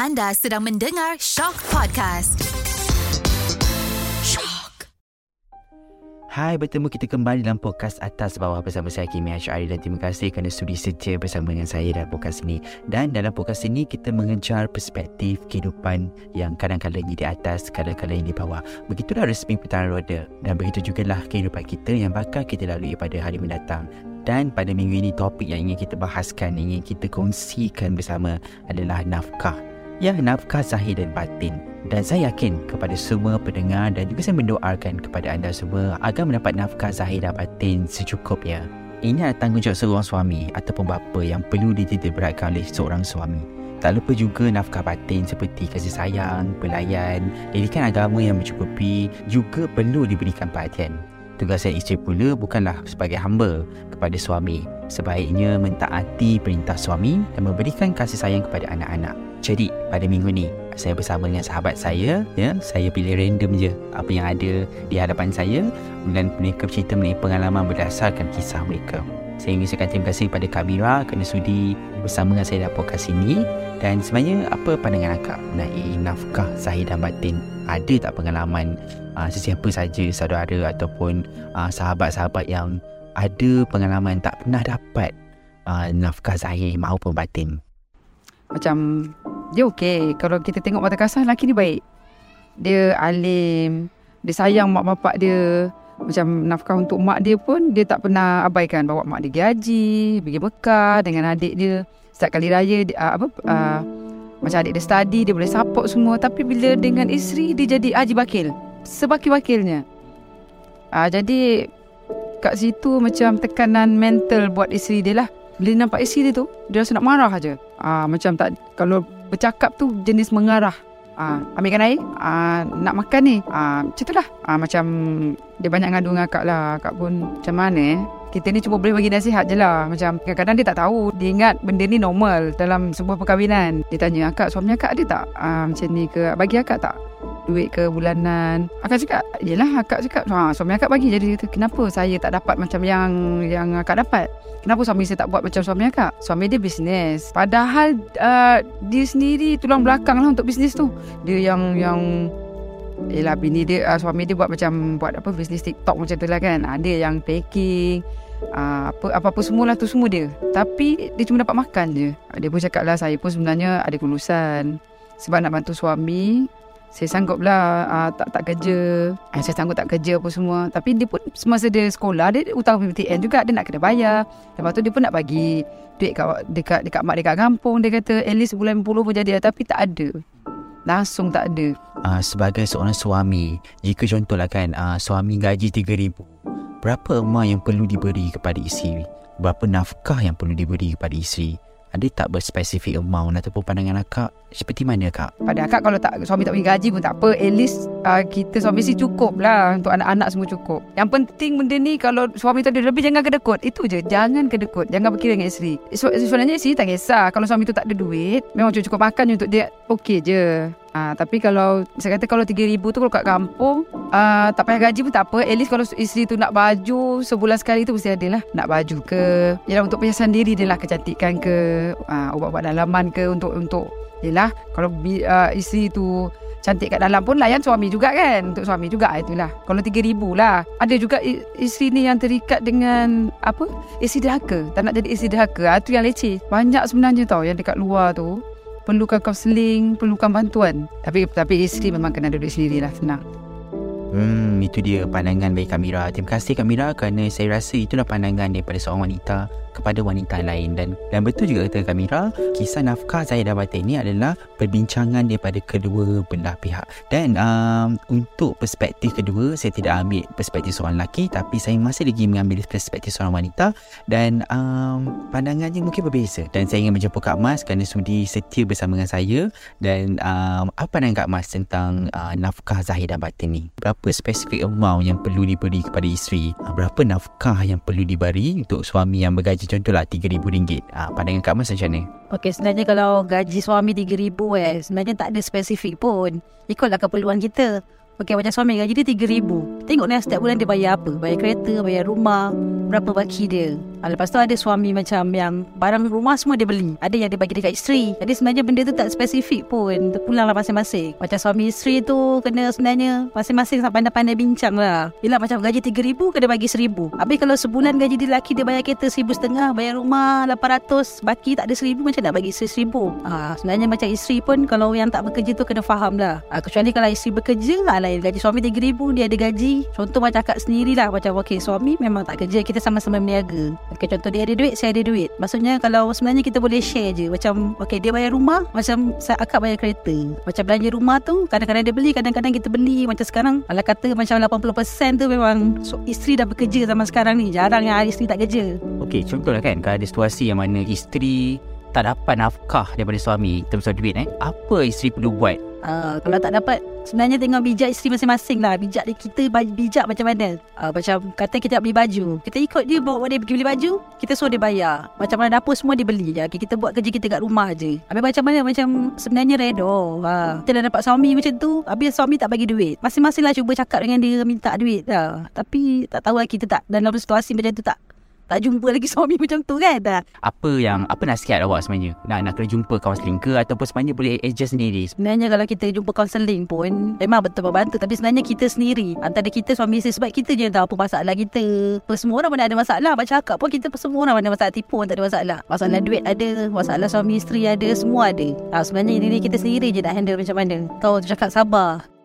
Anda sedang mendengar Shock Podcast. Shock. Hai, bertemu kita kembali dalam podcast Atas Bawah bersama saya Kimi Ashari dan terima kasih kerana sudi setia bersama dengan saya dalam podcast ini. Dan dalam podcast ini kita mengejar perspektif kehidupan yang kadang-kadang di atas, kadang-kadang di bawah. Begitulah resmi putaran roda dan begitu juga lah kehidupan kita yang bakal kita lalui pada hari mendatang. Dan pada minggu ini topik yang ingin kita bahaskan, ingin kita kongsikan bersama adalah nafkah ya nafkah zahir dan batin. Dan saya yakin kepada semua pendengar dan juga saya mendoakan kepada anda semua agar mendapat nafkah zahir dan batin secukupnya. Ini adalah tanggungjawab seorang suami ataupun bapa yang perlu dititik beratkan oleh seorang suami. Tak lupa juga nafkah batin seperti kasih sayang, pelayan, didikan agama yang mencukupi juga perlu diberikan perhatian. Tugas saya isteri pula bukanlah sebagai hamba kepada suami. Sebaiknya mentaati perintah suami dan memberikan kasih sayang kepada anak-anak. Jadi pada minggu ni saya bersama dengan sahabat saya ya saya pilih random je apa yang ada di hadapan saya dan mereka bercerita mengenai pengalaman berdasarkan kisah mereka. Saya ingin ucapkan terima kasih kepada Kak Mira kerana sudi bersama dengan saya dalam podcast ini dan sebenarnya apa pandangan akak mengenai nafkah zahir dan batin? Ada tak pengalaman uh, sesiapa saja saudara ataupun uh, sahabat-sahabat yang ada pengalaman tak pernah dapat uh, nafkah zahir maupun batin? Macam dia okey. Kalau kita tengok mata kasar lelaki ni baik. Dia alim, dia sayang mak bapak dia. Macam nafkah untuk mak dia pun dia tak pernah abaikan bawa mak dia haji, pergi Mekah dengan adik dia. Setiap kali raya dia, uh, apa uh, macam adik dia study dia boleh support semua tapi bila dengan isteri dia jadi haji bakil. Sebakil-bakilnya. Uh, jadi kat situ macam tekanan mental buat isteri dia lah. Bila nampak isteri dia tu, dia rasa nak marah aja. Ah macam tak kalau bercakap tu jenis mengarah. Ah ambilkan air. Ah nak makan ni. Ah macam itulah. Ah macam dia banyak ngadu dengan akak lah. Akak pun macam mana eh. Kita ni cuma boleh bagi nasihat je lah. Macam kadang-kadang dia tak tahu. Dia ingat benda ni normal dalam sebuah perkahwinan. Dia tanya akak, suami akak ada tak? Ah, macam ni ke? Bagi akak tak? Duit ke bulanan. Akak cakap, yelah akak cakap, ha, suami akak bagi. Jadi kata, kenapa saya tak dapat macam yang yang akak dapat? Kenapa suami saya tak buat macam suami akak? Suami dia bisnes. Padahal uh, dia sendiri tulang belakang lah untuk bisnes tu. Dia yang yang Yelah bini dia uh, Suami dia buat macam Buat apa Bisnes TikTok macam tu lah kan Dia yang packing uh, apa, Apa-apa semualah tu semua dia Tapi Dia cuma dapat makan je Dia pun cakap lah Saya pun sebenarnya Ada kelulusan Sebab nak bantu suami saya sanggup lah uh, tak, tak kerja. Uh, Saya sanggup tak kerja apa semua. Tapi dia pun Semasa dia sekolah Dia hutang PTN juga Dia nak kena bayar. Lepas tu dia pun nak bagi Duit kat, dekat, dekat mak dekat kampung. Dia kata At least bulan 10 pun jadi Tapi tak ada. Langsung tak ada. Uh, Sebagai seorang suami Jika contohlah kan uh, Suami gaji RM3,000 Berapa emak yang perlu diberi kepada isteri? Berapa nafkah yang perlu diberi kepada isteri? Ada tak berspesifik amount ataupun pandangan akak seperti mana kak? Pada akak kalau tak suami tak bagi gaji pun tak apa. At least uh, kita suami si cukup lah untuk anak-anak semua cukup. Yang penting benda ni kalau suami tu ada lebih jangan kedekut. Itu je. Jangan kedekut. Jangan berkira dengan isteri. Sebenarnya isteri tak kisah. Kalau suami tu tak ada duit, memang cukup makan untuk dia. Okey je. Ah, tapi kalau saya kata kalau 3000 tu kalau kat kampung ah, tak payah gaji pun tak apa. At least kalau isteri tu nak baju sebulan sekali tu mesti ada lah. Nak baju ke. Yalah untuk perhiasan diri dia lah kecantikan ke. Ah, ubat-ubat dalaman ke untuk untuk Yelah kalau uh, isteri tu cantik kat dalam pun layan suami juga kan? Untuk suami juga itulah. Kalau 3000 lah. Ada juga isteri ni yang terikat dengan apa? Isteri derhaka. Tak nak jadi isteri derhaka. Itu yang leceh. Banyak sebenarnya tau yang dekat luar tu perlukan kaunseling, perlukan bantuan. Tapi tapi isteri memang kena duduk sendirilah senang. Hmm, itu dia pandangan dari Kamira. Terima kasih Kamira kerana saya rasa itulah pandangan daripada seorang wanita kepada wanita lain. Dan dan betul juga kata Kamira kisah nafkah saya dan ini adalah perbincangan daripada kedua belah pihak. Dan um, untuk perspektif kedua saya tidak ambil perspektif seorang lelaki tapi saya masih lagi mengambil perspektif seorang wanita. Dan um, pandangannya mungkin berbeza. Dan saya ingin menjemput Kak Mas kerana sudi setia bersama dengan saya. Dan um, apa pandangan Kak Mas tentang uh, nafkah zahir dan batin ni? Berapa spesifik amount yang perlu diberi kepada isteri uh, berapa nafkah yang perlu diberi untuk suami yang bergaji gaji contohlah RM3,000. Ha, pandangan Kak Mas macam mana? Okey, sebenarnya kalau gaji suami RM3,000 eh, sebenarnya tak ada spesifik pun. Ikutlah keperluan kita. Okey, macam suami gaji dia RM3,000. Tengok ni setiap bulan dia bayar apa? Bayar kereta, bayar rumah, berapa baki dia. Ah, Lepas tu ada suami macam yang barang rumah semua dia beli. Ada yang dia bagi dekat isteri. Jadi sebenarnya benda tu tak spesifik pun. Terpulanglah masing-masing. Macam suami isteri tu kena sebenarnya masing-masing sampai pandai-pandai bincang lah. Yelah macam gaji RM3,000 kena bagi RM1,000. Habis kalau sebulan gaji dia lelaki dia bayar kereta RM1,500, bayar rumah RM800, baki tak ada RM1,000 macam nak bagi RM1,000. Ah, sebenarnya macam isteri pun kalau yang tak bekerja tu kena faham lah. Ah, kecuali kalau isteri bekerja lah lain. Gaji suami RM3,000 dia ada gaji. Contoh macam akak sendiri lah. Macam okay suami memang tak kerja. Kita sama-sama berniaga. Okay, contoh dia ada duit, saya ada duit. Maksudnya kalau sebenarnya kita boleh share je. Macam okay dia bayar rumah, macam saya akak bayar kereta. Macam belanja rumah tu kadang-kadang dia beli, kadang-kadang kita beli. Macam sekarang ala kata macam 80% tu memang so, isteri dah bekerja zaman sekarang ni. Jarang yang isteri tak kerja. Okey, contohlah kan kalau ada situasi yang mana isteri tak dapat nafkah daripada suami termasuk duit eh. Apa isteri perlu buat? Uh, kalau tak dapat Sebenarnya tengok bijak isteri masing-masing lah. Bijak dia kita bijak macam mana? Uh, Macam kata kita nak beli baju. Kita ikut dia bawa dia pergi beli baju Kita suruh dia bayar. Macam mana dapur semua dia beli. Okay, Kita buat kerja kita kat rumah je. Habis macam mana Macam sebenarnya redo uh, Kita dah dapat suami macam tu Habis suami tak bagi duit. Masing-masing lah cuba cakap dengan dia Minta duit lah. Tapi tak tahu lah kita tak Dalam situasi macam tu tak tak jumpa lagi suami macam tu kan? Tak? Apa yang apa nasihat awak sebenarnya? Nak nak kena jumpa kaunseling ke ataupun sebenarnya boleh adjust sendiri? Sebenarnya kalau kita jumpa kaunseling pun Memang betul membantu Tapi sebenarnya kita sendiri Antara kita suami isteri Sebab kita je tahu apa masalah kita. Apa, Semua orang pun ada masalah. Macam akak pun kita semua orang ada masalah tipu pun tak ada masalah. Masalah duit ada Masalah suami isteri ada Semua ada. Ha, Sebenarnya diri kita sendiri je nak handle macam mana. Kau cakap sabar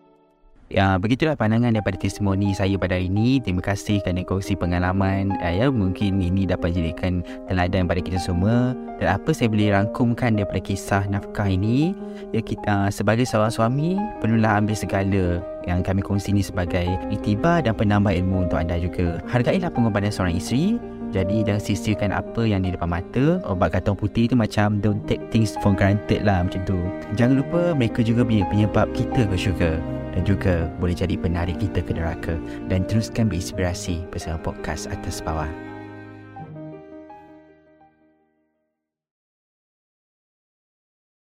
Ya, begitulah pandangan daripada testimoni saya pada hari ini. Terima kasih kerana kongsi pengalaman. Uh, ya, mungkin ini dapat jadikan teladan pada kita semua. Dan apa saya boleh rangkumkan daripada kisah nafkah ini, ya kita uh, sebagai seorang suami perlulah ambil segala yang kami kongsi ini sebagai itibar dan penambah ilmu untuk anda juga. Hargailah pengorbanan seorang isteri jadi jangan sisirkan apa yang di depan mata Obat kantong putih tu macam Don't take things for granted lah Macam tu Jangan lupa mereka juga punya penyebab kita ke syurga dan juga boleh jadi penarik kita ke neraka dan teruskan berinspirasi bersama podcast atas bawah.